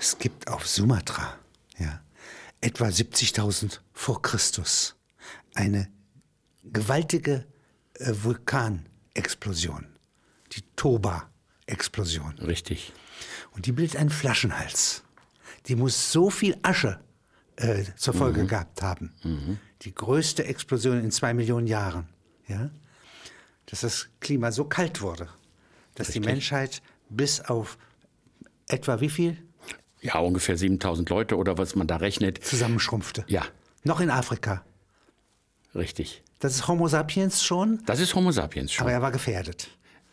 Es gibt auf Sumatra, ja, etwa 70.000 vor Christus, eine gewaltige äh, Vulkanexplosion, die Toba-Explosion. Richtig. Und die bildet einen Flaschenhals. Die muss so viel Asche äh, zur Folge gehabt haben. Die größte Explosion in zwei Millionen Jahren. Ja? Dass das Klima so kalt wurde, dass die Menschheit bis auf etwa wie viel Ja, ungefähr 7000 Leute oder was man da rechnet. zusammenschrumpfte. Ja, Noch in Afrika. richtig. Das ist Homo sapiens schon, Das ist Homo sapiens schon. aber er war gefährdet.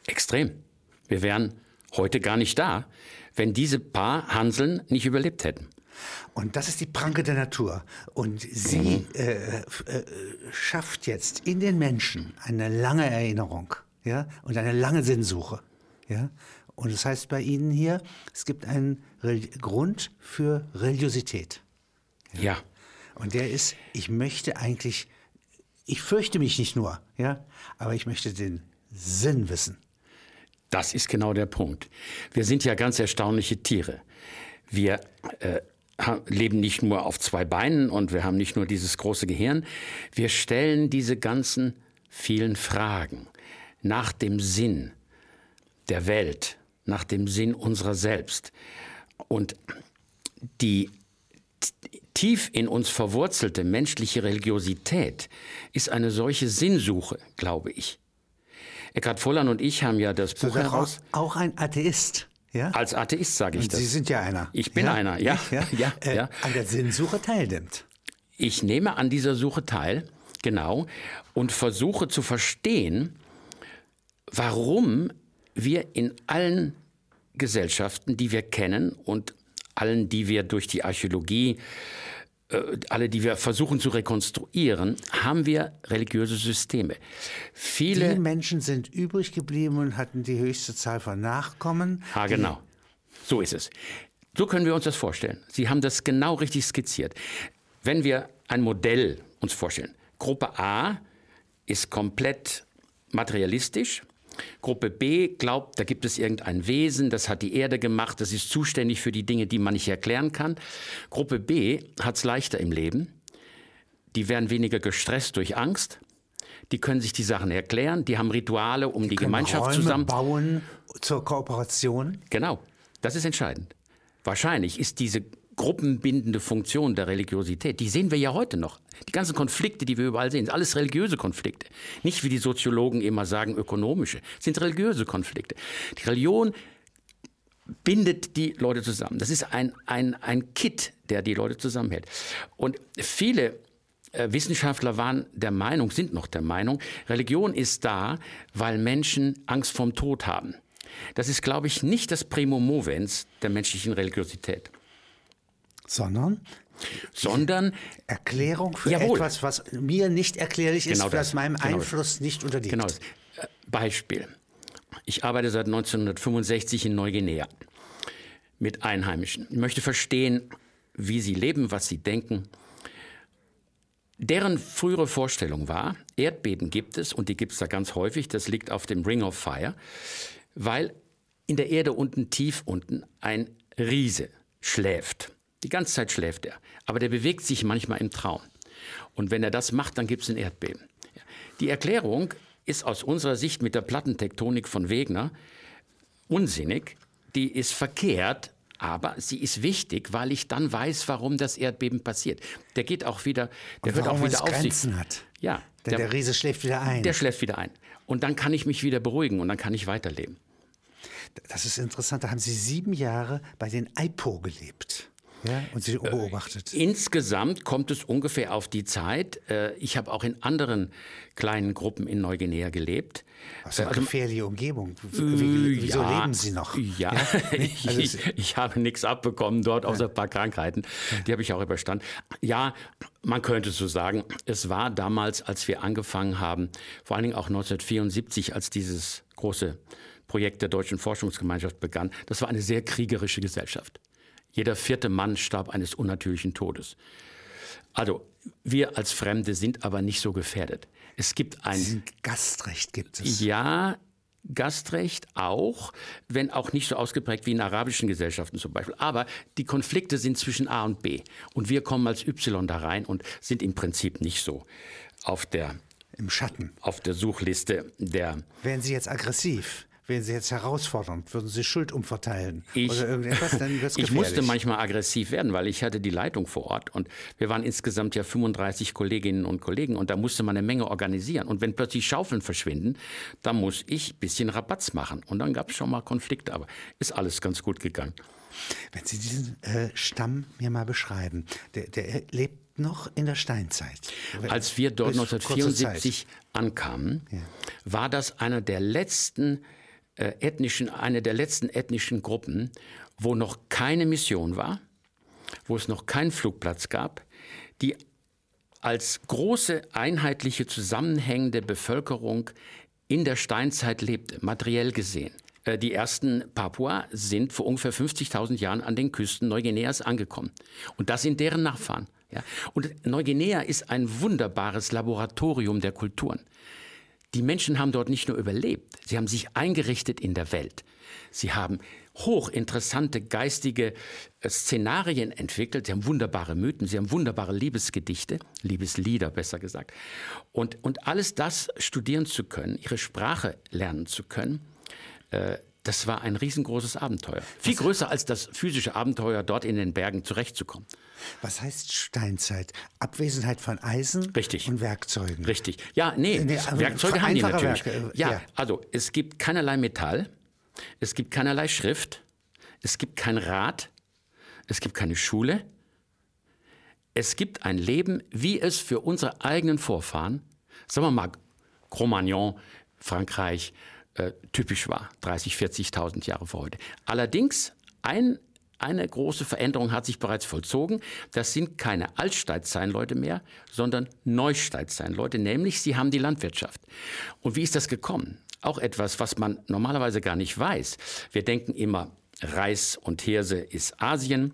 Extrem. Wir wären heute gar nicht da, wenn diese paar Hanseln nicht überlebt hätten. Und das ist die Pranke der Natur. Und sie äh, f- äh, schafft jetzt in den Menschen eine lange Erinnerung ja, und eine lange Sinnsuche. Ja? Und das heißt bei Ihnen hier, es gibt einen Reli- Grund für Religiosität. Ja. Und der ist, ich möchte eigentlich, ich fürchte mich nicht nur, ja, aber ich möchte den Sinn wissen. Das ist genau der Punkt. Wir sind ja ganz erstaunliche Tiere. Wir äh, leben nicht nur auf zwei Beinen und wir haben nicht nur dieses große Gehirn. Wir stellen diese ganzen vielen Fragen nach dem Sinn der Welt, nach dem Sinn unserer selbst. Und die tief in uns verwurzelte menschliche Religiosität ist eine solche Sinnsuche, glaube ich. Eckhard Volland und ich haben ja das Buch heraus. auch ein Atheist, ja. Als Atheist sage ich Und das. Sie sind ja einer. Ich bin einer, ja, Ja, ja, äh, ja. An der Sinnsuche teilnimmt. Ich nehme an dieser Suche teil, genau, und versuche zu verstehen, warum wir in allen Gesellschaften, die wir kennen und allen, die wir durch die Archäologie, äh, alle, die wir versuchen zu rekonstruieren, haben wir religiöse Systeme. Viele Die Menschen sind übrig geblieben und hatten die höchste Zahl von Nachkommen. Ah, genau. So ist es. So können wir uns das vorstellen. Sie haben das genau richtig skizziert. Wenn wir ein Modell uns vorstellen, Gruppe A ist komplett materialistisch. Gruppe B glaubt, da gibt es irgendein Wesen, das hat die Erde gemacht, das ist zuständig für die Dinge, die man nicht erklären kann. Gruppe B hat es leichter im Leben. Die werden weniger gestresst durch Angst. Die können sich die Sachen erklären. Die haben Rituale, um die können Gemeinschaft Räume zusammen. bauen zur Kooperation. Genau, das ist entscheidend. Wahrscheinlich ist diese gruppenbindende Funktion der Religiosität, die sehen wir ja heute noch. Die ganzen Konflikte, die wir überall sehen, sind alles religiöse Konflikte. Nicht wie die Soziologen immer sagen, ökonomische, sind religiöse Konflikte. Die Religion bindet die Leute zusammen. Das ist ein, ein, ein Kit, der die Leute zusammenhält. Und viele äh, Wissenschaftler waren der Meinung, sind noch der Meinung, Religion ist da, weil Menschen Angst vorm Tod haben. Das ist, glaube ich, nicht das Primo Movens der menschlichen Religiosität, Sondern sondern Erklärung für Jawohl. etwas, was mir nicht erklärlich ist, Genau das. was meinem Genau das. Einfluss nicht unterliegt. Genau. das. Äh, Beispiel. Ich arbeite seit 1965 in Neuguinea mit Einheimischen. Ich möchte verstehen, wie sie leben, was sie denken. Deren frühere Vorstellung war, Erdbeben gibt es und die gibt es da ganz häufig, das liegt auf dem Ring of Fire, weil in der Erde unten, tief unten, ein Riese schläft. Die ganze Zeit schläft er, aber der bewegt sich manchmal im Traum. Und wenn er das macht, dann gibt es ein Erdbeben. Die Erklärung ist aus unserer Sicht mit der Plattentektonik von Wegener unsinnig, die ist verkehrt, aber sie ist wichtig, weil ich dann weiß, warum das Erdbeben passiert. Der geht auch wieder, der wird auch wieder auf sich. Hat. Ja, Denn der, Riese schläft wieder ein. der schläft wieder ein. Und dann kann ich mich wieder beruhigen und dann kann ich weiterleben. das ist interessant. Da haben Sie sieben Jahre bei den IPO gelebt. Ja, und Sie beobachtet. Insgesamt kommt es ungefähr auf die Zeit. äh, Ich habe auch in anderen kleinen Gruppen in Neuguinea gelebt. Ist eine gefährliche Umgebung. Wie, Äh, wie, wieso ja, leben Sie noch? Ja, ich, Also ich, ich habe nichts abbekommen dort, außer ein paar Krankheiten. Die habe ich auch überstanden. Ja, man könnte so sagen, es war damals, als wir angefangen haben, vor allen Dingen auch 1974, als dieses große Projekt der Deutschen Forschungsgemeinschaft begann, das war eine sehr kriegerische Gesellschaft. Jeder vierte Mann starb eines unnatürlichen Todes. Also, wir als Fremde sind aber nicht so gefährdet. Es gibt ein Diesen Gastrecht gibt es. ja, Gastrecht auch, wenn auch nicht so ausgeprägt wie in arabischen Gesellschaften zum Beispiel. Aber die Konflikte sind zwischen A und B. Und wir kommen als Y da rein und sind im Prinzip nicht so auf der im Schatten. Auf der Suchliste der. Wären Sie jetzt aggressiv? Wären Sie jetzt herausfordernd? Würden Sie Schuld umverteilen? Ich, oder irgendetwas? Dann wird's ich musste manchmal aggressiv werden, weil ich hatte die Leitung vor Ort und wir waren insgesamt ja 35 Kolleginnen und Kollegen und da musste man eine Menge organisieren. Und wenn plötzlich Schaufeln verschwinden, dann muss ich ein bisschen Rabatz machen. Und dann gab es schon mal Konflikte, aber ist alles ganz gut gegangen. Wenn Sie diesen äh, Stamm mir mal beschreiben, der, der lebt noch in der Steinzeit. Als wir dort 1974 ankamen, ja. war das einer der letzten äh, ethnischen, eine der letzten ethnischen Gruppen, wo noch keine Mission war, wo es noch keinen Flugplatz gab, die als große einheitliche zusammenhängende Bevölkerung in der Steinzeit lebte, materiell gesehen. Äh, die ersten Papua sind vor ungefähr 50.000 Jahren an den Küsten Neuguineas angekommen. Und das sind deren Nachfahren. Und Neuguinea ist ein wunderbares Laboratorium der Kulturen. Die Menschen haben dort nicht nur überlebt, sie haben sich eingerichtet in der Welt. Sie haben hochinteressante geistige äh, Szenarien entwickelt. Sie haben wunderbare Mythen, sie haben wunderbare Liebesgedichte, Liebeslieder besser gesagt. Und, und alles das studieren zu können, ihre Sprache lernen zu können, äh, das war ein riesengroßes Abenteuer. Viel Was größer als das physische Abenteuer, dort in den Bergen zurechtzukommen. Was heißt Steinzeit? Abwesenheit von Eisen Richtig. und Werkzeugen. Richtig. Ja, nee, nee Werkzeuge haben die natürlich. Werke, ja, ja, also es gibt keinerlei Metall, es gibt keinerlei Schrift, es gibt kein Rad, es gibt keine Schule. Es gibt ein Leben, wie es für unsere eigenen Vorfahren, sagen wir mal Cro-Magnon, Frankreich, äh, typisch war, 30, 40.000 Jahre vor heute. Allerdings ein eine große Veränderung hat sich bereits vollzogen. Das sind keine Altstadtsein-Leute mehr, sondern Neustadtsein-Leute, nämlich sie haben die Landwirtschaft. Und wie ist das gekommen? Auch etwas, was man normalerweise gar nicht weiß. Wir denken immer, Reis und Hirse ist Asien.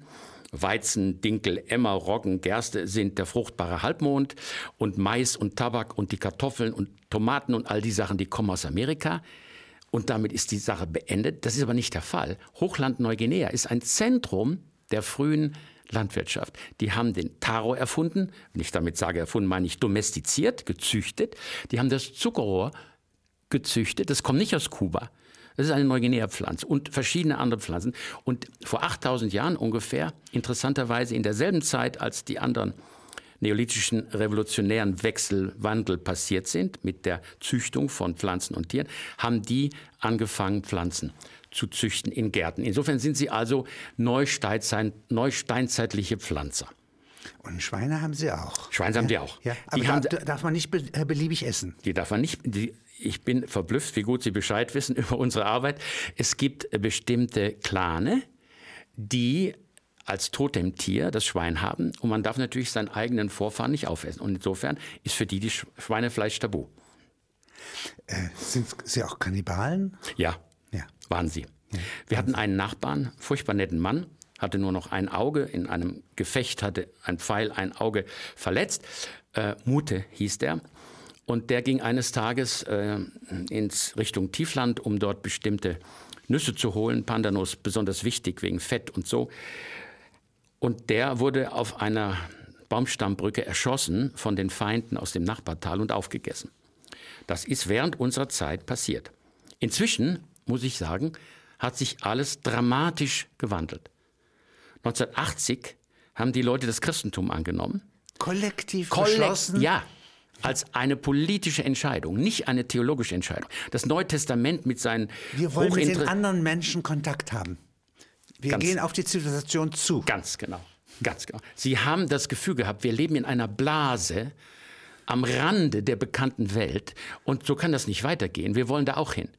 Weizen, Dinkel, Emmer, Roggen, Gerste sind der fruchtbare Halbmond und Mais und Tabak und die Kartoffeln und Tomaten und all die Sachen, die kommen aus Amerika und damit ist die Sache beendet. Das ist aber nicht der Fall. Hochland Neuguinea ist ein Zentrum der frühen Landwirtschaft. Die haben den Taro erfunden. Wenn ich damit sage erfunden, meine ich domestiziert, gezüchtet. Die haben das Zuckerrohr gezüchtet. Das kommt nicht aus Kuba. Das ist eine Neuguinea-Pflanze und verschiedene andere Pflanzen. Und vor 8000 Jahren ungefähr, interessanterweise in derselben Zeit, als die anderen neolithischen revolutionären Wechselwandel passiert sind mit der Züchtung von Pflanzen und Tieren, haben die angefangen, Pflanzen zu züchten in Gärten. Insofern sind sie also neusteinzeitliche Pflanzer. Und Schweine haben sie auch. Schweine ja, haben die auch. Ja, aber die da, haben, darf man nicht äh, beliebig essen. Die darf man nicht. Die, ich bin verblüfft, wie gut Sie Bescheid wissen über unsere Arbeit. Es gibt bestimmte Clane, die als Totemtier das Schwein haben und man darf natürlich seinen eigenen Vorfahren nicht aufessen. Und insofern ist für die die Schweinefleisch tabu. Äh, sind Sie auch Kannibalen? Ja, ja. waren sie. Ja. Wir hatten einen Nachbarn, furchtbar netten Mann, hatte nur noch ein Auge, in einem Gefecht hatte ein Pfeil ein Auge verletzt. Äh, Mute hieß der. Und der ging eines Tages äh, ins Richtung Tiefland, um dort bestimmte Nüsse zu holen. Pandanus besonders wichtig wegen Fett und so. Und der wurde auf einer Baumstammbrücke erschossen von den Feinden aus dem Nachbartal und aufgegessen. Das ist während unserer Zeit passiert. Inzwischen, muss ich sagen, hat sich alles dramatisch gewandelt. 1980 haben die Leute das Christentum angenommen. Kollektiv Kollek beschlossen? Ja, als eine politische Entscheidung, nicht eine theologische Entscheidung. Das Neue Testament mit seinen Wir wollen mit den anderen Menschen Kontakt haben. Wir ganz, gehen auf die Zivilisation zu. Ganz genau. Ganz genau. Sie haben das Gefühl gehabt, wir leben in einer Blase am Rande der bekannten Welt und so kann das nicht weitergehen. Wir wollen da auch hin.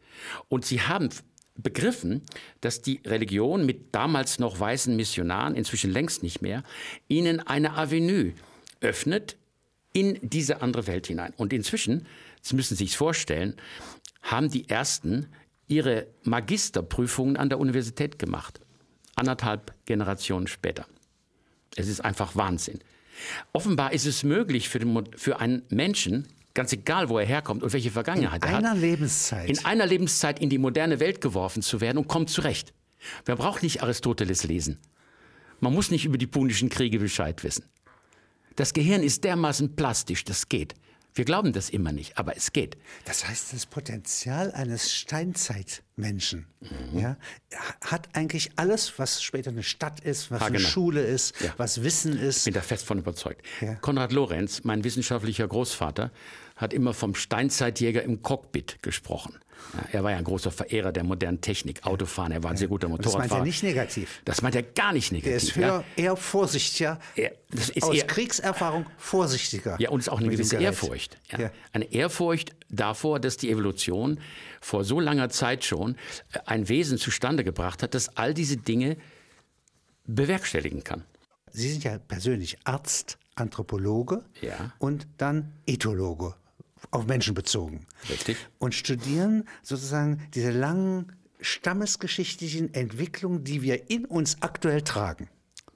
Und sie haben begriffen, dass die Religion mit damals noch weißen Missionaren, inzwischen längst nicht mehr, ihnen eine Avenue öffnet in diese andere Welt hinein. Und inzwischen, Sie müssen sich vorstellen, haben die Ersten ihre Magisterprüfungen an der Universität gemacht anderthalb Generationen später. Es ist einfach Wahnsinn. Offenbar ist es möglich für, den, für einen Menschen Ganz egal, wo er herkommt und welche Vergangenheit in er hat. einer Lebenszeit. In einer Lebenszeit in die moderne Welt geworfen zu werden und kommt zurecht. Wer braucht nicht Aristoteles lesen? Man muss nicht über die punischen Kriege Bescheid wissen. Das Gehirn ist dermaßen plastisch, das geht. Wir glauben das immer nicht, aber es geht. Das heißt, das Potenzial eines Steinzeitmenschen mhm. ja, hat eigentlich alles, was später eine Stadt ist, was eine Schule ist, ja. was Wissen ist. Ich bin da fest von überzeugt. Ja. Konrad Lorenz, mein wissenschaftlicher Großvater, hat immer vom Steinzeitjäger im Cockpit gesprochen. Ja, er war ja ein großer Verehrer der modernen Technik, Autofahren, er war ein sehr guter Motorradfahrer. Das meint er nicht negativ. Das meint er gar nicht negativ. Er ist höher, ja. eher vorsichtiger, er, aus eher, Kriegserfahrung vorsichtiger. Ja, und es ist auch eine gewisse Ehrfurcht. Ja. Eine Ehrfurcht davor, dass die Evolution vor so langer Zeit schon äh, ein Wesen zustande gebracht hat, das all diese Dinge bewerkstelligen kann. Sie sind ja persönlich Arzt, Anthropologe und dann Ethologe auf Menschen bezogen. Richtig. Und studieren sozusagen diese langen stammesgeschichtlichen Entwicklungen, die wir in uns aktuell tragen.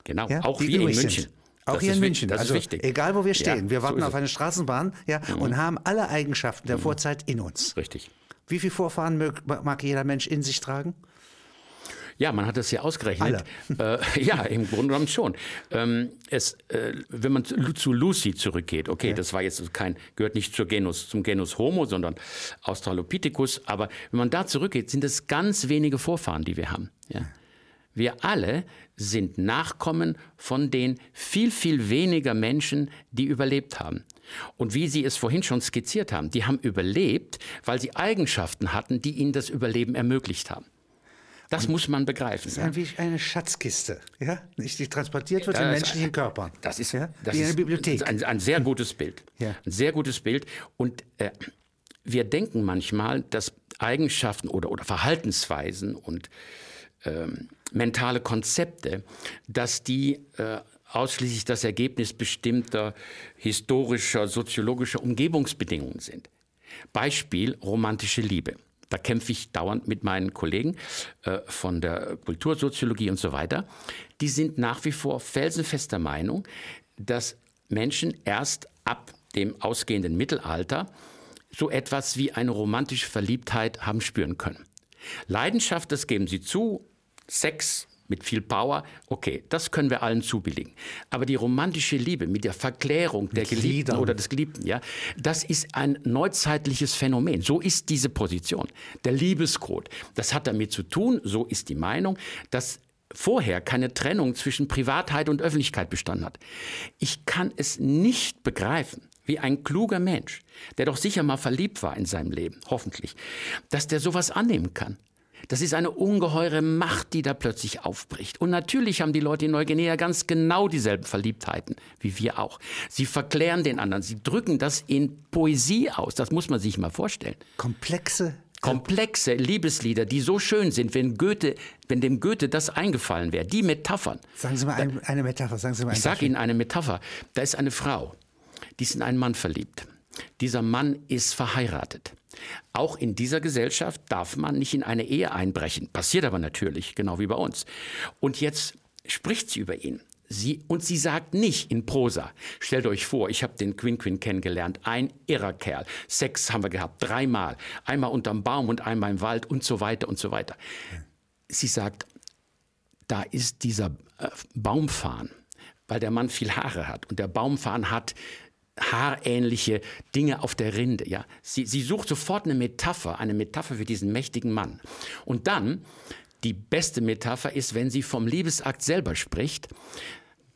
Genau, ja, auch wir in München. Sind. Auch das hier in München. Das also, ist wichtig. Egal wo wir stehen, ja, wir warten so auf eine Straßenbahn ja, mhm. und haben alle Eigenschaften der mhm. Vorzeit in uns. Richtig. Wie viele Vorfahren mag, mag jeder Mensch in sich tragen? Ja, man hat das ja ausgerechnet. Äh, ja, im Grunde genommen schon. Ähm, es, äh, wenn man zu Lucy zurückgeht, okay, ja. das war jetzt kein, gehört nicht zur Genus, zum Genus Homo, sondern Australopithecus, aber wenn man da zurückgeht, sind es ganz wenige Vorfahren, die wir haben. Ja. Wir alle sind Nachkommen von den viel, viel weniger Menschen, die überlebt haben. Und wie Sie es vorhin schon skizziert haben, die haben überlebt, weil sie Eigenschaften hatten, die ihnen das Überleben ermöglicht haben. Das und muss man begreifen. Das ist ja. wie eine Schatzkiste, ja? Die transportiert wird in menschlichen Körpern. Das ist, ja? das wie eine Bibliothek. Ein, ein, sehr gutes Bild. Ja. Ein sehr gutes Bild. Und äh, wir denken manchmal, dass Eigenschaften oder, oder Verhaltensweisen und ähm, mentale Konzepte, dass die äh, ausschließlich das Ergebnis bestimmter historischer, soziologischer Umgebungsbedingungen sind. Beispiel romantische Liebe. Da kämpfe ich dauernd mit meinen Kollegen äh, von der Kultursoziologie und so weiter. Die sind nach wie vor felsenfester Meinung, dass Menschen erst ab dem ausgehenden Mittelalter so etwas wie eine romantische Verliebtheit haben spüren können. Leidenschaft, das geben sie zu, Sex, mit viel Power, okay, das können wir allen zubilligen. Aber die romantische Liebe mit der Verklärung der Geliebten Liedern. oder des Geliebten, ja, das ist ein neuzeitliches Phänomen. So ist diese Position. Der Liebescode, das hat damit zu tun, so ist die Meinung, dass vorher keine Trennung zwischen Privatheit und Öffentlichkeit bestanden hat. Ich kann es nicht begreifen, wie ein kluger Mensch, der doch sicher mal verliebt war in seinem Leben, hoffentlich, dass der sowas annehmen kann. Das ist eine ungeheure Macht, die da plötzlich aufbricht. Und natürlich haben die Leute in Neuguinea ganz genau dieselben Verliebtheiten wie wir auch. Sie verklären den anderen, sie drücken das in Poesie aus. Das muss man sich mal vorstellen. Komplexe komplexe Liebeslieder, die so schön sind, wenn Goethe, wenn dem Goethe das eingefallen wäre, die Metaphern. Sagen Sie mal eine, eine Metapher. Sagen Sie mal ich sage Ihnen eine Metapher. Da ist eine Frau, die ist in einen Mann verliebt. Dieser Mann ist verheiratet. Auch in dieser Gesellschaft darf man nicht in eine Ehe einbrechen. Passiert aber natürlich, genau wie bei uns. Und jetzt spricht sie über ihn. Sie, und sie sagt nicht in Prosa, stellt euch vor, ich habe den Quinn Quinn kennengelernt, ein irrer Kerl. Sex haben wir gehabt, dreimal. Einmal unterm Baum und einmal im Wald und so weiter und so weiter. Sie sagt, da ist dieser äh, Baumfarn, weil der Mann viel Haare hat und der Baumfarn hat haarähnliche Dinge auf der Rinde. Ja? Sie, sie sucht sofort eine Metapher, eine Metapher für diesen mächtigen Mann. Und dann, die beste Metapher ist, wenn sie vom Liebesakt selber spricht,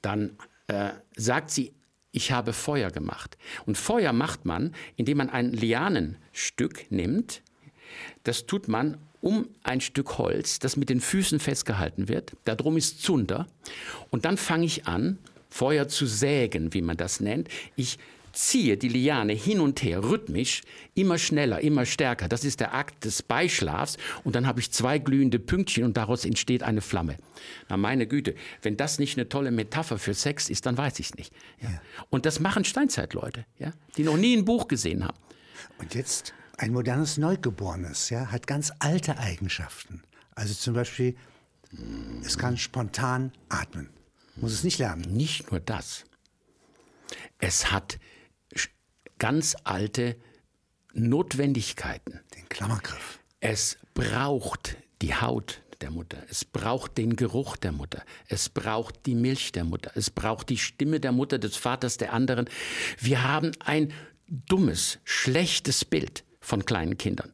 dann äh, sagt sie, ich habe Feuer gemacht. Und Feuer macht man, indem man ein Lianenstück nimmt. Das tut man um ein Stück Holz, das mit den Füßen festgehalten wird. Darum ist Zunder. Und dann fange ich an, Feuer zu sägen, wie man das nennt. Ich ziehe die Liane hin und her, rhythmisch, immer schneller, immer stärker. Das ist der Akt des Beischlafs. Und dann habe ich zwei glühende Pünktchen und daraus entsteht eine Flamme. Na, meine Güte, wenn das nicht eine tolle Metapher für Sex ist, dann weiß ich es nicht. Ja. Ja. Und das machen Steinzeitleute, ja, die noch nie ein Buch gesehen haben. Und jetzt ein modernes Neugeborenes, ja, hat ganz alte Eigenschaften. Also zum Beispiel, es kann spontan atmen. Muss es nicht lernen. Nicht nur das. Es hat ganz alte Notwendigkeiten. Den Klammergriff. Es braucht die Haut der Mutter, es braucht den Geruch der Mutter, es braucht die Milch der Mutter, es braucht die Stimme der Mutter, des Vaters, der anderen. Wir haben ein dummes, schlechtes Bild von kleinen Kindern.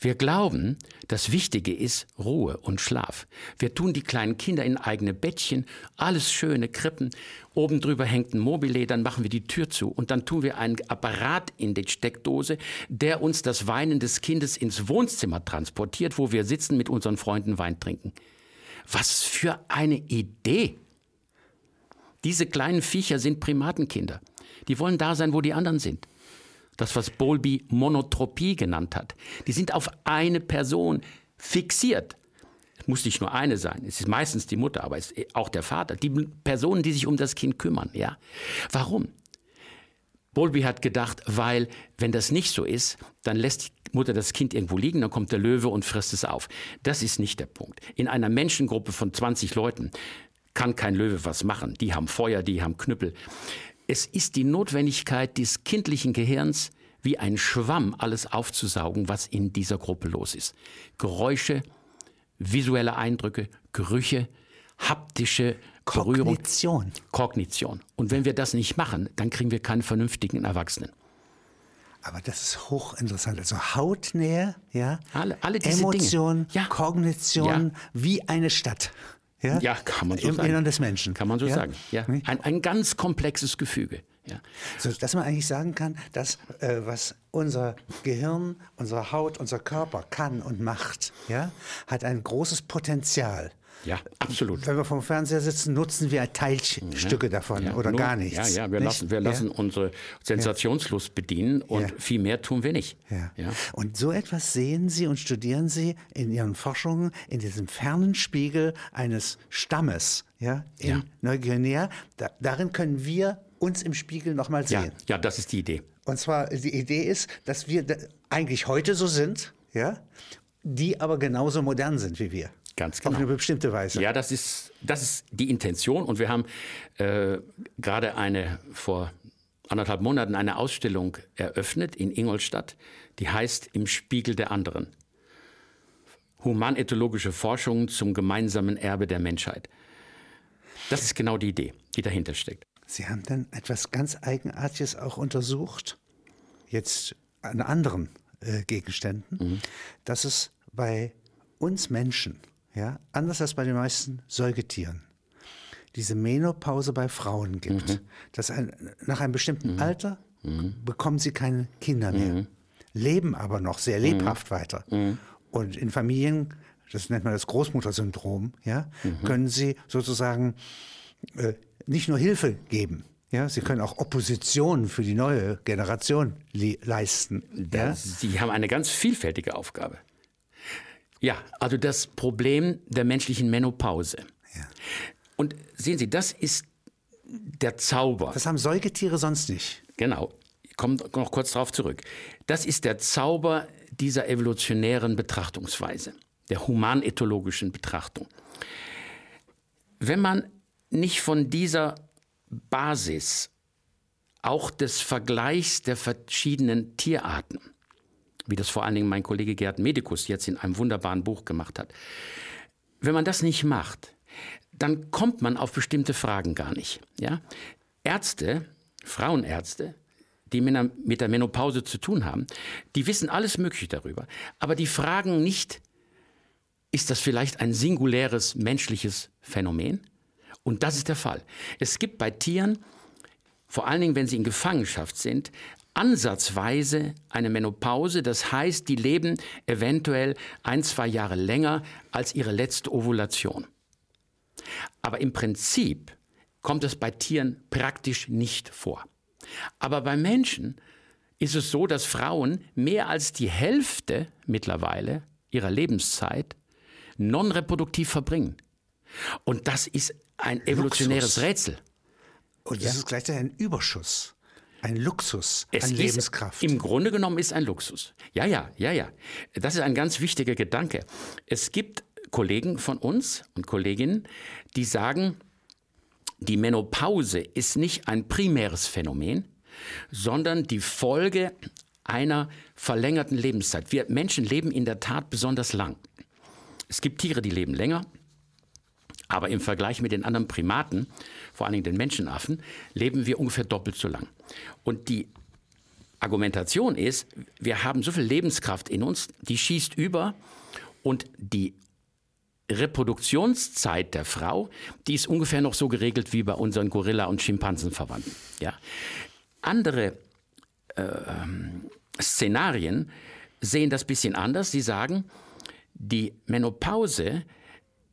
Wir glauben, das Wichtige ist Ruhe und Schlaf. Wir tun die kleinen Kinder in eigene Bettchen, alles schöne Krippen. Oben drüber hängt ein Mobile, dann machen wir die Tür zu und dann tun wir einen Apparat in die Steckdose, der uns das Weinen des Kindes ins Wohnzimmer transportiert, wo wir sitzen mit unseren Freunden Wein trinken. Was für eine Idee! Diese kleinen Viecher sind Primatenkinder. Die wollen da sein, wo die anderen sind das, was Bowlby Monotropie genannt hat. Die sind auf eine Person fixiert. Es muss nicht nur eine sein, es ist meistens die Mutter, aber es ist auch der Vater. Die Personen, die sich um das Kind kümmern. Ja. Warum? Bowlby hat gedacht, weil wenn das nicht so ist, dann lässt die Mutter das Kind irgendwo liegen, dann kommt der Löwe und frisst es auf. Das ist nicht der Punkt. In einer Menschengruppe von 20 Leuten kann kein Löwe was machen. Die haben Feuer, die haben Knüppel. Es ist die Notwendigkeit des kindlichen Gehirns, wie ein Schwamm alles aufzusaugen, was in dieser Gruppe los ist. Geräusche, visuelle Eindrücke, Gerüche, haptische Berührung. Kognition. Kognition. Und wenn wir das nicht machen, dann kriegen wir keinen vernünftigen Erwachsenen. Aber das ist hochinteressant. Also Hautnähe, ja, alle, alle diese Emotion, Dinge. Ja. Kognition, ja. wie eine Stadt. Ja, ja kann man so Im sagen. Innern des Menschen. Kann man so ja? sagen. Ja. Ein, ein ganz komplexes Gefüge. Ja. So, dass man eigentlich sagen kann, dass äh, was unser Gehirn, unsere Haut, unser Körper kann und macht, ja, hat ein großes Potenzial. Ja, absolut. Wenn wir vom Fernseher sitzen, nutzen wir Teilstücke ja. davon ja, oder nur, gar nichts. Ja, ja, wir nicht? lassen, wir lassen unsere Sensationslust bedienen und viel mehr tun wir nicht. Ja. Und so etwas sehen Sie und studieren Sie in Ihren Forschungen in diesem fernen Spiegel eines Stammes ja, in Neuguinea. Da, darin können wir uns im Spiegel nochmal sehen. Ja, das ist die Idee. Und zwar, die Idee ist, dass wir eigentlich heute so sind, ja, die aber genauso modern sind wie wir. Ganz genau. Auf eine bestimmte Weise. Ja, das ist, das ist die Intention. Und wir haben äh, gerade eine vor anderthalb Monaten eine Ausstellung eröffnet in Ingolstadt, die heißt Im Spiegel der anderen. Humanethologische Forschung zum gemeinsamen Erbe der Menschheit. Das ist genau die Idee, die dahinter steckt. Sie haben dann etwas ganz Eigenartiges auch untersucht, jetzt an anderen äh, Gegenständen, mhm. dass es bei uns Menschen ja, anders als bei den meisten Säugetieren, diese Menopause bei Frauen gibt. Mhm. Dass ein, nach einem bestimmten mhm. Alter mhm. bekommen sie keine Kinder mehr, mhm. leben aber noch sehr lebhaft mhm. weiter. Und in Familien, das nennt man das Großmuttersyndrom, ja, können sie sozusagen äh, nicht nur Hilfe geben, ja, sie können auch Opposition für die neue Generation leisten. Ja? Sie haben eine ganz vielfältige Aufgabe. Ja, also das Problem der menschlichen Menopause. Ja. Und sehen Sie, das ist der Zauber. Das haben Säugetiere sonst nicht. Genau. Ich komme noch kurz darauf zurück. Das ist der Zauber dieser evolutionären Betrachtungsweise, der humanethologischen Betrachtung. Wenn man nicht von dieser Basis auch des Vergleichs der verschiedenen Tierarten wie das vor allen Dingen mein Kollege Gerd Medikus jetzt in einem wunderbaren Buch gemacht hat. Wenn man das nicht macht, dann kommt man auf bestimmte Fragen gar nicht. Ja? Ärzte, Frauenärzte, die mit der Menopause zu tun haben, die wissen alles Mögliche darüber. Aber die fragen nicht, ist das vielleicht ein singuläres menschliches Phänomen? Und das ist der Fall. Es gibt bei Tieren, vor allen Dingen wenn sie in Gefangenschaft sind, ansatzweise eine Menopause. Das heißt, die leben eventuell ein, zwei Jahre länger als ihre letzte Ovulation. Aber im Prinzip kommt es bei Tieren praktisch nicht vor. Aber bei Menschen ist es so, dass Frauen mehr als die Hälfte mittlerweile ihrer Lebenszeit non-reproduktiv verbringen. Und das ist ein evolutionäres Luxus. Rätsel. Und das ja? ist gleichzeitig ein Überschuss. Ein Luxus es an ist, Lebenskraft. Im Grunde genommen ist ein Luxus. Ja, ja, ja, ja. Das ist ein ganz wichtiger Gedanke. Es gibt Kollegen von uns und Kolleginnen, die sagen, die Menopause ist nicht ein primäres Phänomen, sondern die Folge einer verlängerten Lebenszeit. Wir Menschen leben in der Tat besonders lang. Es gibt Tiere, die leben länger, aber im Vergleich mit den anderen Primaten, vor allen Dingen den Menschenaffen, leben wir ungefähr doppelt so lang. Und die Argumentation ist, wir haben so viel Lebenskraft in uns, die schießt über und die Reproduktionszeit der Frau, die ist ungefähr noch so geregelt wie bei unseren Gorilla- und Schimpansenverwandten. Ja? Andere äh, Szenarien sehen das bisschen anders. Sie sagen, die Menopause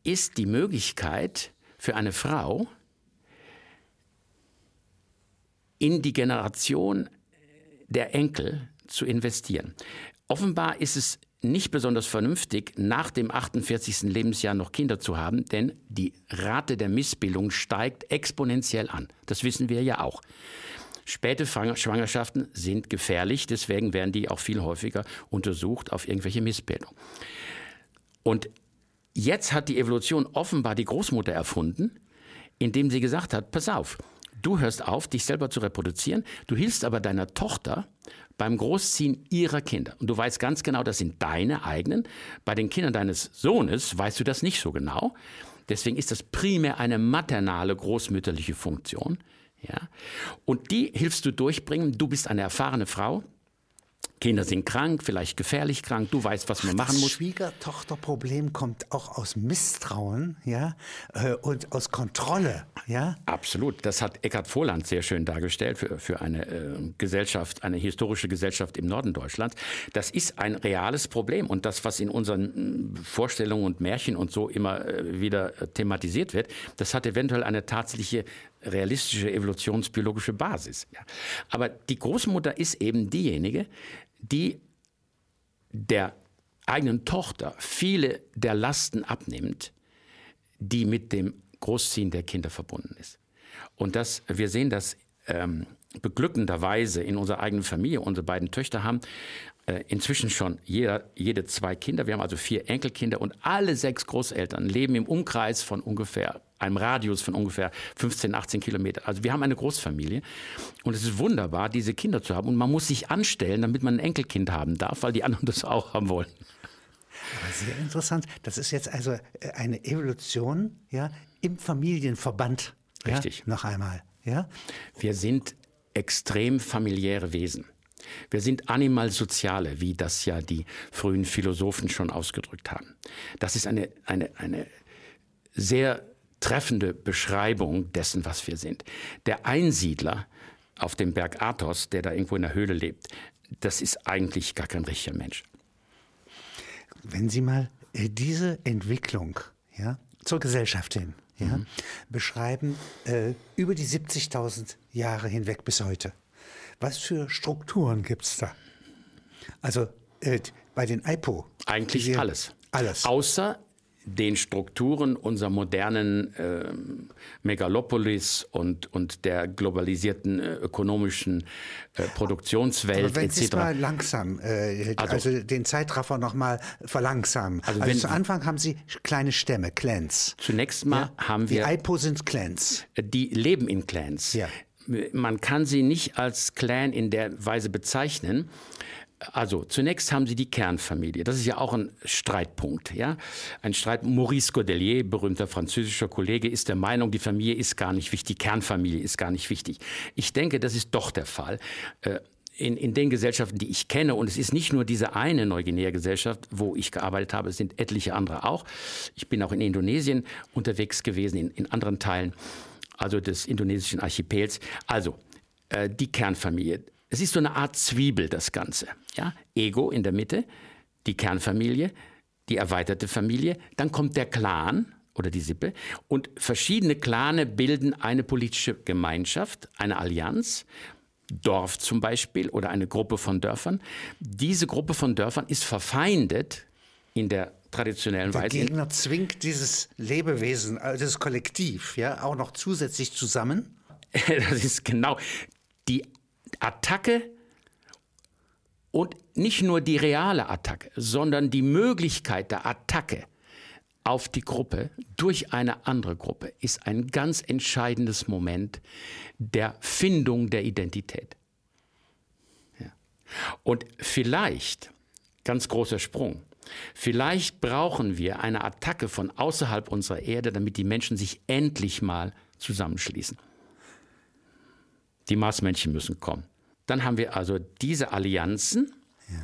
ist die Möglichkeit für eine Frau, in die Generation der Enkel zu investieren. Offenbar ist es nicht besonders vernünftig, nach dem 48. Lebensjahr noch Kinder zu haben, denn die Rate der Missbildung steigt exponentiell an. Das wissen wir ja auch. Späte Schwangerschaften sind gefährlich, deswegen werden die auch viel häufiger untersucht auf irgendwelche Missbildungen. Und jetzt hat die Evolution offenbar die Großmutter erfunden, indem sie gesagt hat, pass auf, du hörst auf, dich selber zu reproduzieren, du hilfst aber deiner Tochter beim Großziehen ihrer Kinder. Und du weißt ganz genau, das sind deine eigenen. Bei den Kindern deines Sohnes weißt du das nicht so genau. Deswegen ist das primär eine maternale, großmütterliche Funktion. Ja? Und die hilfst du durchbringen. Du bist eine erfahrene Frau. Kinder sind krank, vielleicht gefährlich krank. Du weißt, was man Ach, machen das muss. Das Schwiegertochterproblem kommt auch aus Misstrauen, ja, äh, und aus Kontrolle, ja. Absolut. Das hat Eckhard Voland sehr schön dargestellt für, für eine äh, Gesellschaft, eine historische Gesellschaft im Norden Deutschlands. Das ist ein reales Problem und das, was in unseren mm, Vorstellungen und Märchen und so immer äh, wieder äh, thematisiert wird, das hat eventuell eine tatsächliche realistische evolutionsbiologische Basis. Ja. Aber die Großmutter ist eben diejenige, die der eigenen Tochter viele der Lasten abnimmt, die mit dem Großziehen der Kinder verbunden ist. Und das, wir sehen das ähm, beglückenderweise in unserer eigenen Familie. Unsere beiden Töchter haben äh, inzwischen schon jeder, jede zwei Kinder. Wir haben also vier Enkelkinder und alle sechs Großeltern leben im Umkreis von ungefähr einem Radius von ungefähr 15, 18 Kilometer. Also wir haben eine Großfamilie und es ist wunderbar, diese Kinder zu haben. Und man muss sich anstellen, damit man ein Enkelkind haben darf, weil die anderen das auch haben wollen. Aber sehr interessant. Das ist jetzt also äh, eine Evolution ja, im Familienverband. Richtig. Ja, noch einmal. Ja? Wir sind extrem familiäre Wesen. Wir sind Animalsoziale, wie das ja die frühen Philosophen schon ausgedrückt haben. Das ist eine, eine, eine sehr treffende Beschreibung dessen, was wir sind. Der Einsiedler auf dem Berg Athos, der da irgendwo in der Höhle lebt, das ist eigentlich gar kein richtiger Mensch. Wenn Sie mal äh, diese Entwicklung ja, zur Gesellschaft hin ja, mhm. beschreiben, äh, über die 70.000 Jahre hinweg bis heute, was für Strukturen gibt es da? Also äh, bei den IPO. Eigentlich alles. Alles. Außer den Strukturen unserer modernen äh, Megalopolis und, und der globalisierten äh, ökonomischen äh, Produktionswelt Aber wenn etc. Mal langsam, äh, also, also, den Zeitraffer noch mal verlangsamen. Also, also zu Anfang haben Sie kleine Stämme, Clans. Zunächst mal ja? haben wir... Die IPO sind Clans. Die leben in Clans. Ja. Man kann sie nicht als Clan in der Weise bezeichnen, also zunächst haben Sie die Kernfamilie. Das ist ja auch ein Streitpunkt. Ja? Ein Streit. Maurice Godelier, berühmter französischer Kollege, ist der Meinung, die Familie ist gar nicht wichtig, die Kernfamilie ist gar nicht wichtig. Ich denke, das ist doch der Fall. Äh, in, in den Gesellschaften, die ich kenne, und es ist nicht nur diese eine Neuguinea-Gesellschaft, wo ich gearbeitet habe, es sind etliche andere auch. Ich bin auch in Indonesien unterwegs gewesen, in, in anderen Teilen, also des indonesischen Archipels. Also, äh, die Kernfamilie. Es ist so eine Art Zwiebel, das Ganze. Ja? Ego in der Mitte, die Kernfamilie, die erweiterte Familie, dann kommt der Clan oder die Sippe und verschiedene Clane bilden eine politische Gemeinschaft, eine Allianz, Dorf zum Beispiel oder eine Gruppe von Dörfern. Diese Gruppe von Dörfern ist verfeindet in der traditionellen der Weise. Der Gegner zwingt dieses Lebewesen, also das Kollektiv, ja, auch noch zusätzlich zusammen. das ist genau die Attacke und nicht nur die reale Attacke, sondern die Möglichkeit der Attacke auf die Gruppe durch eine andere Gruppe ist ein ganz entscheidendes Moment der Findung der Identität. Und vielleicht, ganz großer Sprung, vielleicht brauchen wir eine Attacke von außerhalb unserer Erde, damit die Menschen sich endlich mal zusammenschließen. Die Marsmännchen müssen kommen. Dann haben wir also diese Allianzen. Ja.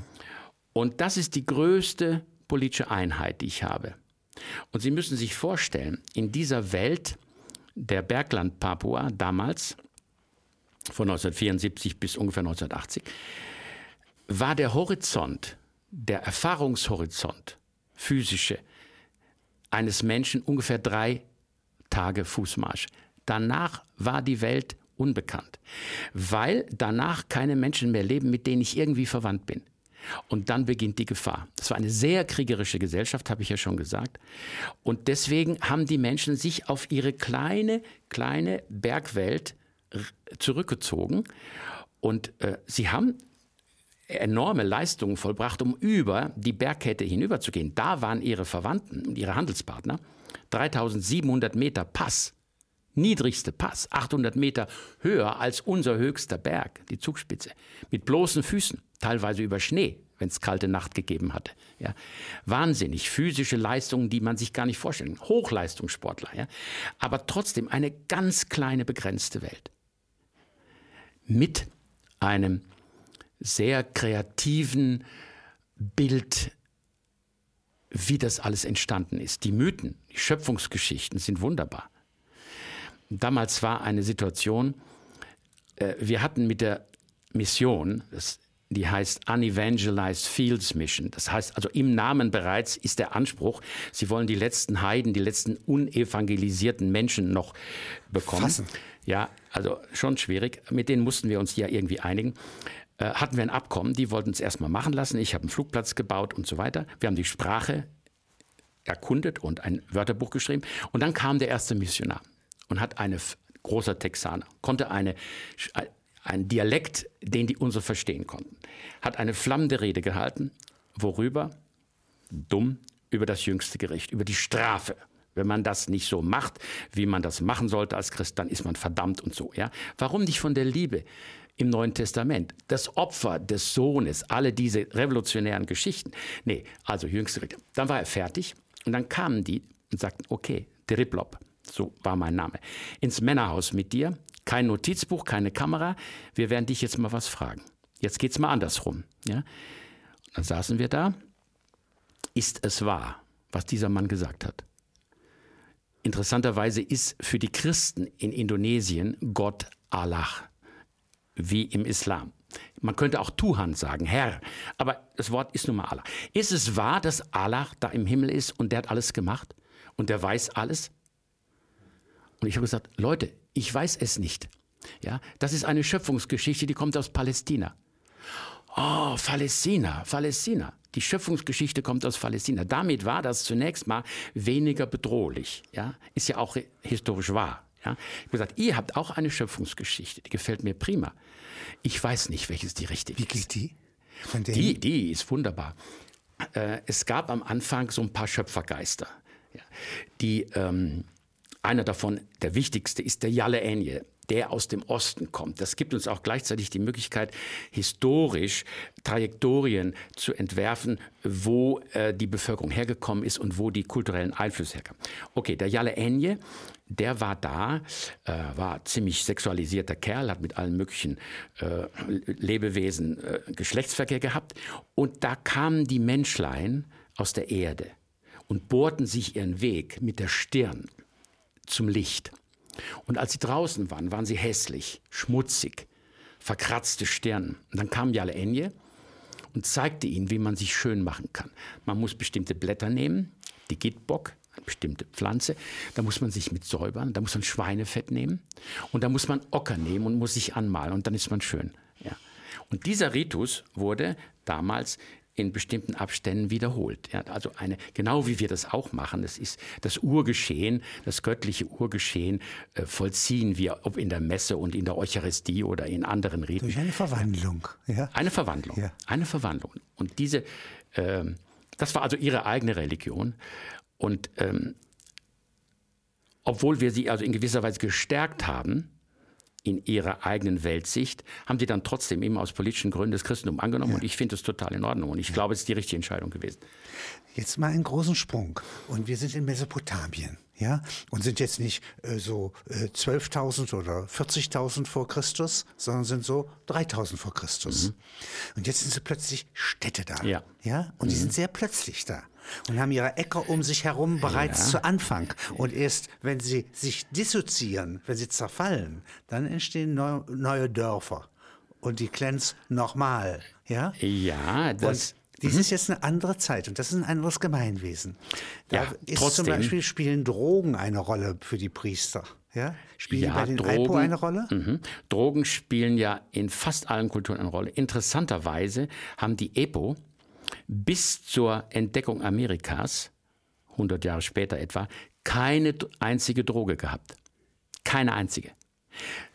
Und das ist die größte politische Einheit, die ich habe. Und Sie müssen sich vorstellen, in dieser Welt der Bergland Papua damals, von 1974 bis ungefähr 1980, war der Horizont, der Erfahrungshorizont, physische, eines Menschen ungefähr drei Tage Fußmarsch. Danach war die Welt unbekannt, weil danach keine Menschen mehr leben, mit denen ich irgendwie verwandt bin. Und dann beginnt die Gefahr. Das war eine sehr kriegerische Gesellschaft, habe ich ja schon gesagt. Und deswegen haben die Menschen sich auf ihre kleine, kleine Bergwelt zurückgezogen. Und äh, sie haben enorme Leistungen vollbracht, um über die Bergkette hinüberzugehen. Da waren ihre Verwandten ihre Handelspartner 3700 Meter Pass niedrigste Pass, 800 Meter höher als unser höchster Berg, die Zugspitze, mit bloßen Füßen, teilweise über Schnee, wenn es kalte Nacht gegeben hatte. Ja. Wahnsinnig, physische Leistungen, die man sich gar nicht vorstellen kann. Hochleistungssportler, ja. aber trotzdem eine ganz kleine, begrenzte Welt. Mit einem sehr kreativen Bild, wie das alles entstanden ist. Die Mythen, die Schöpfungsgeschichten sind wunderbar. Damals war eine Situation, äh, wir hatten mit der Mission, das, die heißt Unevangelized Fields Mission. Das heißt also im Namen bereits ist der Anspruch, sie wollen die letzten Heiden, die letzten unevangelisierten Menschen noch bekommen. Fassen. Ja, also schon schwierig. Mit denen mussten wir uns ja irgendwie einigen. Äh, hatten wir ein Abkommen, die wollten es erstmal machen lassen. Ich habe einen Flugplatz gebaut und so weiter. Wir haben die Sprache erkundet und ein Wörterbuch geschrieben. Und dann kam der erste Missionar und hat eine großer Texaner, konnte eine, ein Dialekt, den die unsere verstehen konnten, hat eine flammende Rede gehalten, worüber? Dumm, über das jüngste Gericht, über die Strafe. Wenn man das nicht so macht, wie man das machen sollte als Christ, dann ist man verdammt und so. Ja? Warum nicht von der Liebe im Neuen Testament? Das Opfer des Sohnes, alle diese revolutionären Geschichten. Nee, also jüngste Gericht. Dann war er fertig und dann kamen die und sagten, okay, Driblop, so war mein Name, ins Männerhaus mit dir. Kein Notizbuch, keine Kamera. Wir werden dich jetzt mal was fragen. Jetzt geht's mal andersrum. Ja? Dann saßen wir da. Ist es wahr, was dieser Mann gesagt hat? Interessanterweise ist für die Christen in Indonesien Gott Allah, wie im Islam. Man könnte auch Tuhan sagen, Herr, aber das Wort ist nun mal Allah. Ist es wahr, dass Allah da im Himmel ist und der hat alles gemacht und der weiß alles? Und ich habe gesagt, Leute, ich weiß es nicht. Ja, das ist eine Schöpfungsgeschichte, die kommt aus Palästina. Oh, Palästina, Palästina. Die Schöpfungsgeschichte kommt aus Palästina. Damit war das zunächst mal weniger bedrohlich. Ja, ist ja auch historisch wahr. Ja, ich habe gesagt, ihr habt auch eine Schöpfungsgeschichte, die gefällt mir prima. Ich weiß nicht, welches die richtige Wie geht die? Die, die ist wunderbar. Äh, es gab am Anfang so ein paar Schöpfergeister, ja, die ähm, einer davon, der wichtigste, ist der Jalle Enje, der aus dem Osten kommt. Das gibt uns auch gleichzeitig die Möglichkeit, historisch Trajektorien zu entwerfen, wo äh, die Bevölkerung hergekommen ist und wo die kulturellen Einflüsse herkamen. Okay, der Jalle Enje, der war da, äh, war ziemlich sexualisierter Kerl, hat mit allen möglichen äh, Lebewesen äh, Geschlechtsverkehr gehabt. Und da kamen die Menschlein aus der Erde und bohrten sich ihren Weg mit der Stirn zum Licht. Und als sie draußen waren, waren sie hässlich, schmutzig, verkratzte Stirn. Und dann kam Jale und zeigte ihnen, wie man sich schön machen kann. Man muss bestimmte Blätter nehmen, die Gitbock, eine bestimmte Pflanze, da muss man sich mit säubern, da muss man Schweinefett nehmen und da muss man Ocker nehmen und muss sich anmalen und dann ist man schön. Ja. Und dieser Ritus wurde damals in bestimmten Abständen wiederholt. Ja, also eine, genau wie wir das auch machen, das ist das Urgeschehen, das göttliche Urgeschehen äh, vollziehen wir, ob in der Messe und in der Eucharistie oder in anderen Riten. Durch eine Verwandlung. Ja. Eine Verwandlung. Ja. Eine Verwandlung. Und diese, äh, das war also ihre eigene Religion. Und ähm, obwohl wir sie also in gewisser Weise gestärkt haben, in ihrer eigenen Weltsicht, haben sie dann trotzdem eben aus politischen Gründen das Christentum angenommen. Ja. Und ich finde das total in Ordnung. Und ich ja. glaube, es ist die richtige Entscheidung gewesen. Jetzt mal einen großen Sprung. Und wir sind in Mesopotamien. Ja, und sind jetzt nicht äh, so äh, 12.000 oder 40.000 vor Christus, sondern sind so 3.000 vor Christus. Mhm. Und jetzt sind sie plötzlich Städte da. Ja. ja? Und mhm. die sind sehr plötzlich da und haben ihre Äcker um sich herum bereits ja. zu Anfang. Und erst wenn sie sich dissoziieren, wenn sie zerfallen, dann entstehen neu, neue Dörfer. Und die Clans nochmal. Ja, ja das. Und dies mhm. ist jetzt eine andere Zeit und das ist ein anderes Gemeinwesen. Da ja, ist trotzdem. zum Beispiel spielen Drogen eine Rolle für die Priester. Ja? Spielen ja, bei den Drogen, Alpo eine Rolle? Mhm. Drogen spielen ja in fast allen Kulturen eine Rolle. Interessanterweise haben die Epo, bis zur Entdeckung Amerikas, 100 Jahre später etwa, keine einzige Droge gehabt. Keine einzige.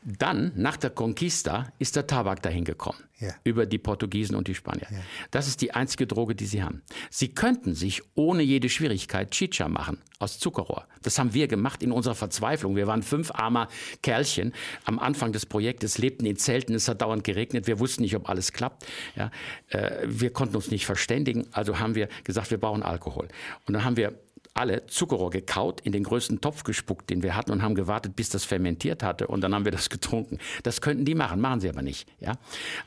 Dann, nach der Conquista, ist der Tabak dahin gekommen. Ja. Über die Portugiesen und die Spanier. Ja. Das ist die einzige Droge, die sie haben. Sie könnten sich ohne jede Schwierigkeit Chicha machen aus Zuckerrohr. Das haben wir gemacht in unserer Verzweiflung. Wir waren fünf armer Kerlchen. Am Anfang des Projektes lebten in Zelten. Es hat dauernd geregnet. Wir wussten nicht, ob alles klappt. Ja. Äh, wir konnten uns nicht verständigen. Also haben wir gesagt, wir brauchen Alkohol. Und dann haben wir alle Zuckerrohr gekaut, in den größten Topf gespuckt, den wir hatten und haben gewartet, bis das fermentiert hatte und dann haben wir das getrunken. Das könnten die machen, machen sie aber nicht. Ja?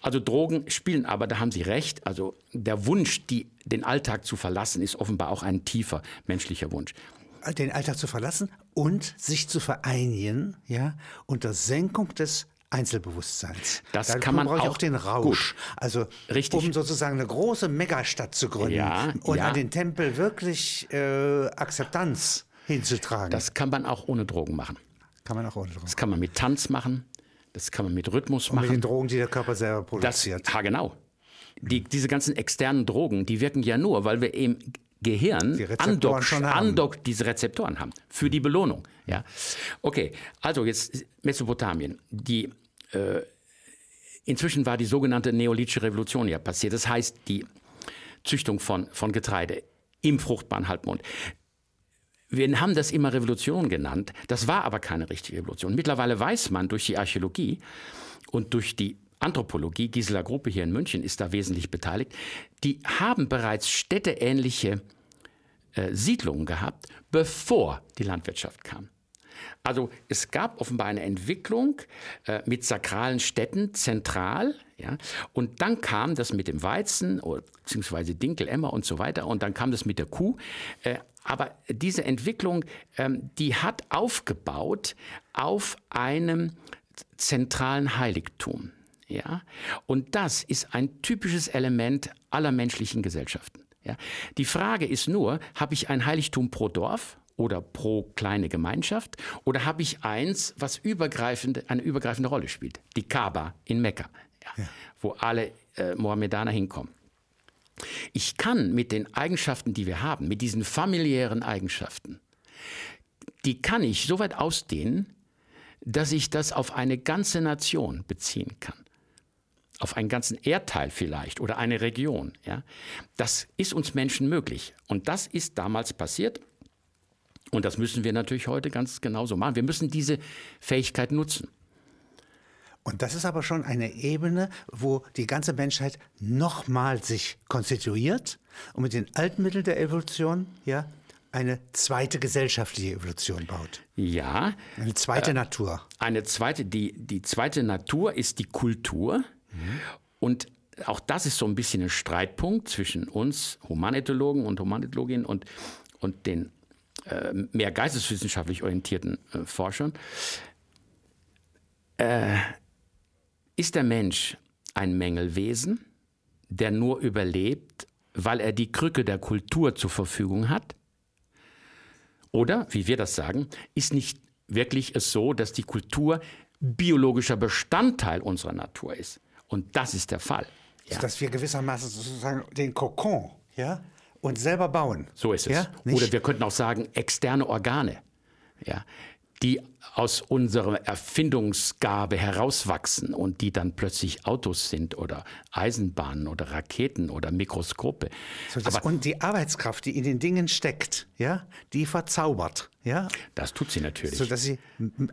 Also Drogen spielen aber, da haben Sie recht, also der Wunsch, die, den Alltag zu verlassen, ist offenbar auch ein tiefer menschlicher Wunsch den Alltag zu verlassen und sich zu vereinigen, ja, unter Senkung des Einzelbewusstseins. Das da kann man auch, auch den Rausch. Gut. Also Richtig. um sozusagen eine große Megastadt zu gründen ja, und ja. an den Tempel wirklich äh, Akzeptanz hinzutragen. Das kann man auch ohne Drogen machen. Kann man auch ohne Drogen. Das kann man mit Tanz machen. Das kann man mit Rhythmus und machen. Mit den Drogen, die der Körper selber produziert. Das, ja, genau. Die, diese ganzen externen Drogen, die wirken ja nur, weil wir eben Gehirn andockt, andockt diese Rezeptoren haben für die Belohnung. Ja, okay. Also jetzt Mesopotamien. Die äh, inzwischen war die sogenannte Neolithische Revolution ja passiert. Das heißt die Züchtung von von Getreide im fruchtbaren Halbmond. Wir haben das immer Revolution genannt. Das war aber keine richtige Revolution. Mittlerweile weiß man durch die Archäologie und durch die Anthropologie, Gisela Gruppe hier in München ist da wesentlich beteiligt, die haben bereits städteähnliche äh, Siedlungen gehabt, bevor die Landwirtschaft kam. Also es gab offenbar eine Entwicklung äh, mit sakralen Städten zentral, ja, und dann kam das mit dem Weizen oder, beziehungsweise Dinkel, Emmer und so weiter, und dann kam das mit der Kuh. Äh, aber diese Entwicklung, ähm, die hat aufgebaut auf einem zentralen Heiligtum. Ja? Und das ist ein typisches Element aller menschlichen Gesellschaften. Ja? Die Frage ist nur, habe ich ein Heiligtum pro Dorf oder pro kleine Gemeinschaft oder habe ich eins, was übergreifende, eine übergreifende Rolle spielt? Die Kaaba in Mekka, ja? Ja. wo alle äh, Mohammedaner hinkommen. Ich kann mit den Eigenschaften, die wir haben, mit diesen familiären Eigenschaften, die kann ich so weit ausdehnen, dass ich das auf eine ganze Nation beziehen kann auf einen ganzen Erdteil vielleicht oder eine Region. Ja? Das ist uns Menschen möglich. Und das ist damals passiert. Und das müssen wir natürlich heute ganz genauso machen. Wir müssen diese Fähigkeit nutzen. Und das ist aber schon eine Ebene, wo die ganze Menschheit nochmal sich konstituiert und mit den alten Mitteln der Evolution ja, eine zweite gesellschaftliche Evolution baut. Ja. Eine zweite äh, Natur. Eine zweite, die, die zweite Natur ist die Kultur. Und auch das ist so ein bisschen ein Streitpunkt zwischen uns Humanethologen und Humanethologien und, und den äh, mehr geisteswissenschaftlich orientierten äh, Forschern. Äh, ist der Mensch ein Mängelwesen, der nur überlebt, weil er die Krücke der Kultur zur Verfügung hat? Oder, wie wir das sagen, ist nicht wirklich es so, dass die Kultur biologischer Bestandteil unserer Natur ist? Und das ist der Fall. Ja. Dass wir gewissermaßen sozusagen den Kokon ja, uns selber bauen. So ist es. Ja? Oder wir könnten auch sagen, externe Organe, ja, die aus unserer Erfindungsgabe herauswachsen und die dann plötzlich Autos sind oder Eisenbahnen oder Raketen oder Mikroskope. So, und die Arbeitskraft, die in den Dingen steckt, ja, die verzaubert. Ja? Das tut sie natürlich. So dass sie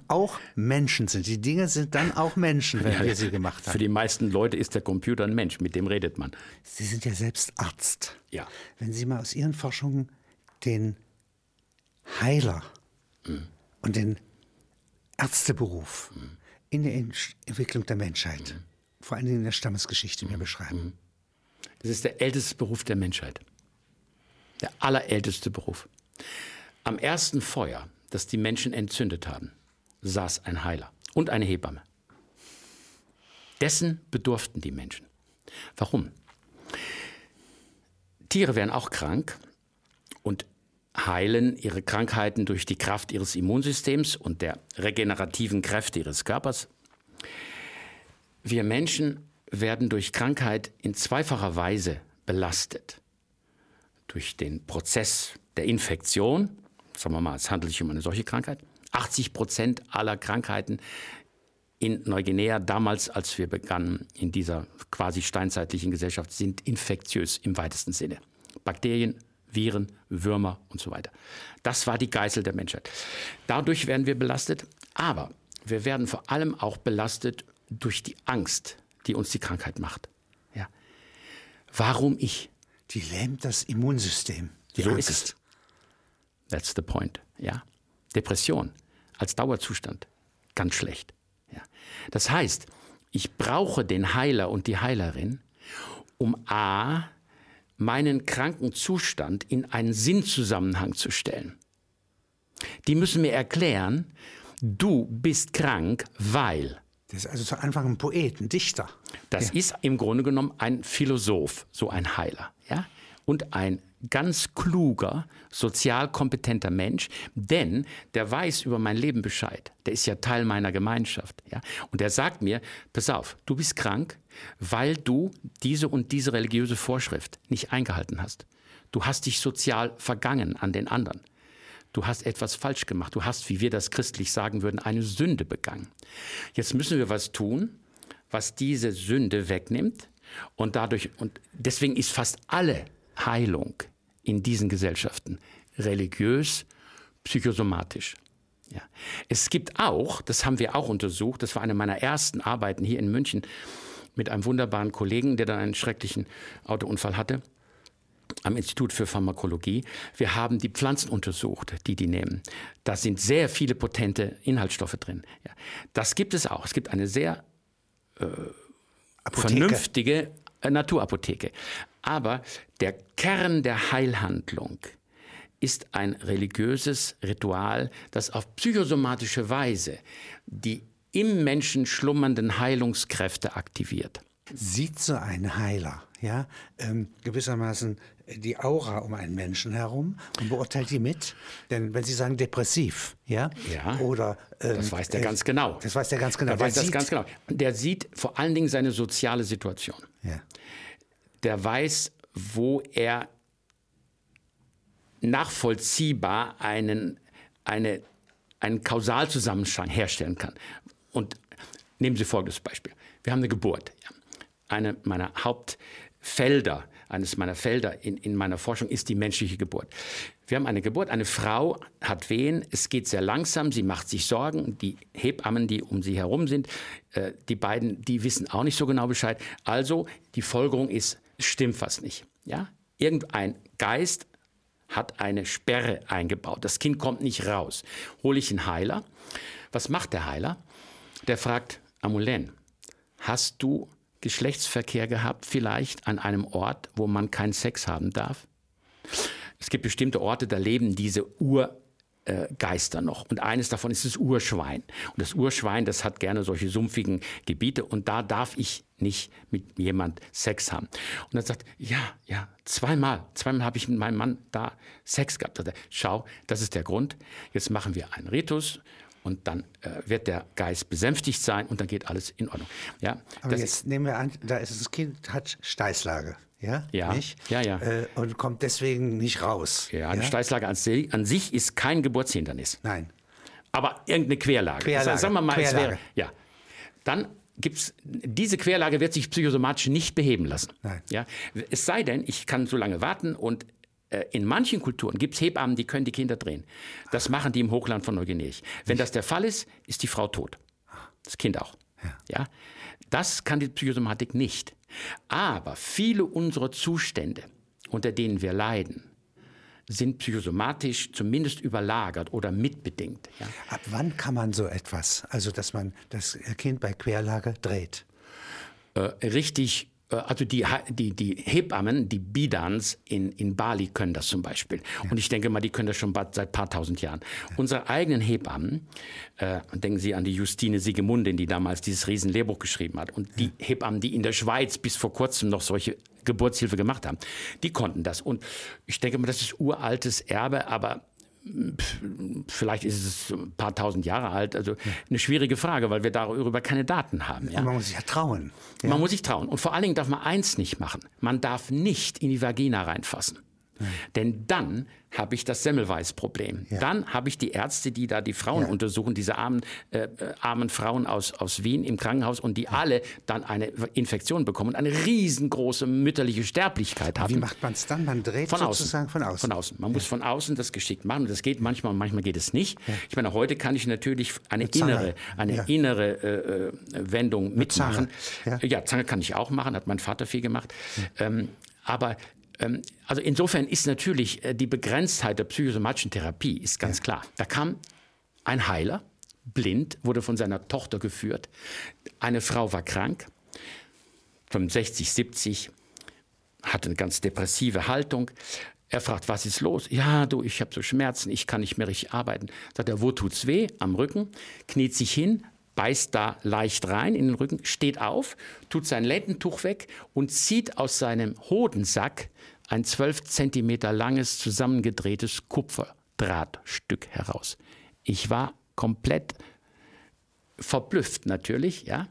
auch Menschen sind. Die Dinge sind dann auch Menschen, wenn ja, wir sie gemacht haben. Für die meisten Leute ist der Computer ein Mensch, mit dem redet man. Sie sind ja selbst Arzt. Ja. Wenn Sie mal aus Ihren Forschungen den Heiler mhm. Und den Ärzteberuf mhm. in der Entwicklung der Menschheit, mhm. vor allem in der Stammesgeschichte mir beschreiben. Das ist der älteste Beruf der Menschheit. Der allerälteste Beruf. Am ersten Feuer, das die Menschen entzündet haben, saß ein Heiler und eine Hebamme. Dessen bedurften die Menschen. Warum? Tiere werden auch krank heilen ihre Krankheiten durch die Kraft ihres Immunsystems und der regenerativen Kräfte ihres Körpers. Wir Menschen werden durch Krankheit in zweifacher Weise belastet. Durch den Prozess der Infektion, sagen wir mal, es handelt sich um eine solche Krankheit. 80 Prozent aller Krankheiten in Neuguinea, damals, als wir begannen in dieser quasi steinzeitlichen Gesellschaft, sind infektiös im weitesten Sinne. Bakterien, Viren, Würmer und so weiter. Das war die Geißel der Menschheit. Dadurch werden wir belastet, aber wir werden vor allem auch belastet durch die Angst, die uns die Krankheit macht. Ja. Warum ich? Die lähmt das Immunsystem. Die so Angst. ist es. That's the point. Ja. Depression als Dauerzustand. Ganz schlecht. Ja. Das heißt, ich brauche den Heiler und die Heilerin, um A, meinen kranken Zustand in einen Sinnzusammenhang zu stellen. Die müssen mir erklären, du bist krank, weil. Das ist also zu Anfang ein Poet, ein Dichter. Das ja. ist im Grunde genommen ein Philosoph, so ein Heiler. Ja? Und ein ganz kluger, sozial kompetenter Mensch, denn der weiß über mein Leben Bescheid. Der ist ja Teil meiner Gemeinschaft. Ja? Und der sagt mir, pass auf, du bist krank, weil du diese und diese religiöse Vorschrift nicht eingehalten hast. Du hast dich sozial vergangen an den anderen. Du hast etwas falsch gemacht. Du hast, wie wir das christlich sagen würden, eine Sünde begangen. Jetzt müssen wir was tun, was diese Sünde wegnimmt. Und dadurch, und deswegen ist fast alle Heilung in diesen Gesellschaften religiös, psychosomatisch. Ja. Es gibt auch, das haben wir auch untersucht, das war eine meiner ersten Arbeiten hier in München mit einem wunderbaren Kollegen, der dann einen schrecklichen Autounfall hatte am Institut für Pharmakologie. Wir haben die Pflanzen untersucht, die die nehmen. Da sind sehr viele potente Inhaltsstoffe drin. Ja. Das gibt es auch. Es gibt eine sehr äh, vernünftige äh, Naturapotheke. Aber der Kern der Heilhandlung ist ein religiöses Ritual, das auf psychosomatische Weise die im Menschen schlummernden Heilungskräfte aktiviert. Sieht so ein Heiler ja, ähm, gewissermaßen die Aura um einen Menschen herum und beurteilt die mit? Denn wenn Sie sagen depressiv, ja, ja oder ähm, das weiß der äh, ganz genau. Das weiß der ganz genau. Der, der weiß das ganz genau. Der sieht vor allen Dingen seine soziale Situation. Ja. Der weiß, wo er nachvollziehbar einen, eine, einen Kausalzusammenhang herstellen kann. Und nehmen Sie folgendes Beispiel. Wir haben eine Geburt. Eine meiner Hauptfelder, eines meiner Felder in, in meiner Forschung ist die menschliche Geburt. Wir haben eine Geburt, eine Frau hat Wehen, es geht sehr langsam, sie macht sich Sorgen, die Hebammen, die um sie herum sind, äh, die beiden, die wissen auch nicht so genau Bescheid. Also die Folgerung ist, stimmt was nicht. Ja? Irgendein Geist hat eine Sperre eingebaut. Das Kind kommt nicht raus. Hole ich einen Heiler. Was macht der Heiler? Der fragt, Amulen, hast du Geschlechtsverkehr gehabt, vielleicht an einem Ort, wo man keinen Sex haben darf? Es gibt bestimmte Orte, da leben diese Ur Geister noch. Und eines davon ist das Urschwein. Und das Urschwein, das hat gerne solche sumpfigen Gebiete und da darf ich nicht mit jemand Sex haben. Und dann sagt, ja, ja, zweimal, zweimal habe ich mit meinem Mann da Sex gehabt. Er, Schau, das ist der Grund. Jetzt machen wir einen Ritus und dann äh, wird der Geist besänftigt sein und dann geht alles in Ordnung. Ja, Aber jetzt nehmen wir an, da ist das Kind hat Steißlage ja, ja, nicht? ja, ja. Äh, und kommt deswegen nicht raus. Ja, eine ja? Steißlage an sich ist kein Geburtshindernis. Nein. aber irgendeine Querlage. Querlage. Sagen wir mal, es Querlage. wäre, ja. Dann gibt's, diese Querlage wird sich psychosomatisch nicht beheben lassen. Nein. Ja? Es sei denn, ich kann so lange warten und äh, in manchen Kulturen gibt es Hebammen, die können die Kinder drehen. Das machen die im Hochland von Neuguinea. Wenn das der Fall ist, ist die Frau tot. Das Kind auch. Ja. Das kann die Psychosomatik nicht. Aber viele unserer Zustände, unter denen wir leiden, sind psychosomatisch zumindest überlagert oder mitbedingt. Ja. Ab wann kann man so etwas, also dass man das Kind bei Querlage dreht? Äh, richtig, also die, die, die Hebammen, die Bidans in, in Bali können das zum Beispiel. Und ich denke mal, die können das schon seit paar tausend Jahren. Unsere eigenen Hebammen, äh, denken Sie an die Justine Siegemundin, die damals dieses Riesenlehrbuch geschrieben hat. Und die Hebammen, die in der Schweiz bis vor kurzem noch solche Geburtshilfe gemacht haben, die konnten das. Und ich denke mal, das ist uraltes Erbe, aber vielleicht ist es ein paar tausend Jahre alt. Also eine schwierige Frage, weil wir darüber keine Daten haben. Ja? Man muss sich ja trauen. Ja? Man muss sich trauen. Und vor allen Dingen darf man eins nicht machen. Man darf nicht in die Vagina reinfassen. Denn dann habe ich das Semmelweis-Problem. Dann habe ich die Ärzte, die da die Frauen Ja. untersuchen, diese armen, äh, äh, armen Frauen aus, aus Wien im Krankenhaus und die alle dann eine Infektion bekommen und eine riesengroße mütterliche Sterblichkeit haben. Wie macht man es dann? Man dreht Von außen. sozusagen von außen. Von außen. Man muss von außen das geschickt machen. Und das geht manchmal und manchmal geht es nicht. Ich meine, heute kann ich natürlich eine innere, eine Ja. innere äh, äh, Wendung mitmachen. Zange. Ja. Ja. Zange kann ich auch machen, hat mein Vater viel gemacht. Ähm, aber also insofern ist natürlich äh, die Begrenztheit der psychosomatischen Therapie ist ganz klar. Da kam ein Heiler, blind, wurde von seiner Tochter geführt. Eine Frau war krank, 65, 70, hatte eine ganz depressive Haltung. Er fragt, was ist los? Ja, du, ich habe so Schmerzen, ich kann nicht mehr richtig arbeiten. Sagt er, wo tut's weh? Am Rücken, kniet sich hin, beißt da leicht rein in den Rücken, steht auf, tut sein Lendentuch weg und zieht aus seinem Hodensack ein 12 Zentimeter langes, zusammengedrehtes Kupferdrahtstück heraus. Ich war komplett verblüfft natürlich, ja.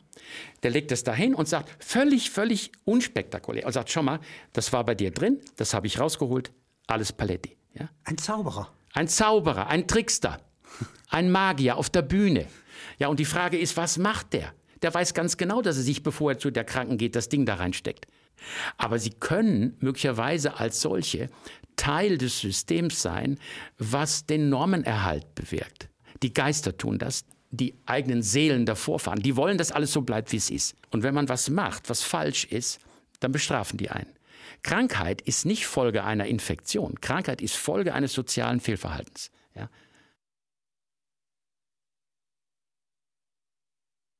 Der legt es dahin und sagt, völlig, völlig unspektakulär. Und sagt, schau mal, das war bei dir drin, das habe ich rausgeholt, alles Paletti. Ja? Ein Zauberer. Ein Zauberer, ein Trickster, ein Magier auf der Bühne. Ja, und die Frage ist, was macht der? Der weiß ganz genau, dass er sich, bevor er zu der Kranken geht, das Ding da reinsteckt. Aber sie können möglicherweise als solche Teil des Systems sein, was den Normenerhalt bewirkt. Die Geister tun das, die eigenen Seelen der Vorfahren, die wollen, dass alles so bleibt, wie es ist. Und wenn man was macht, was falsch ist, dann bestrafen die einen. Krankheit ist nicht Folge einer Infektion. Krankheit ist Folge eines sozialen Fehlverhaltens. Ja?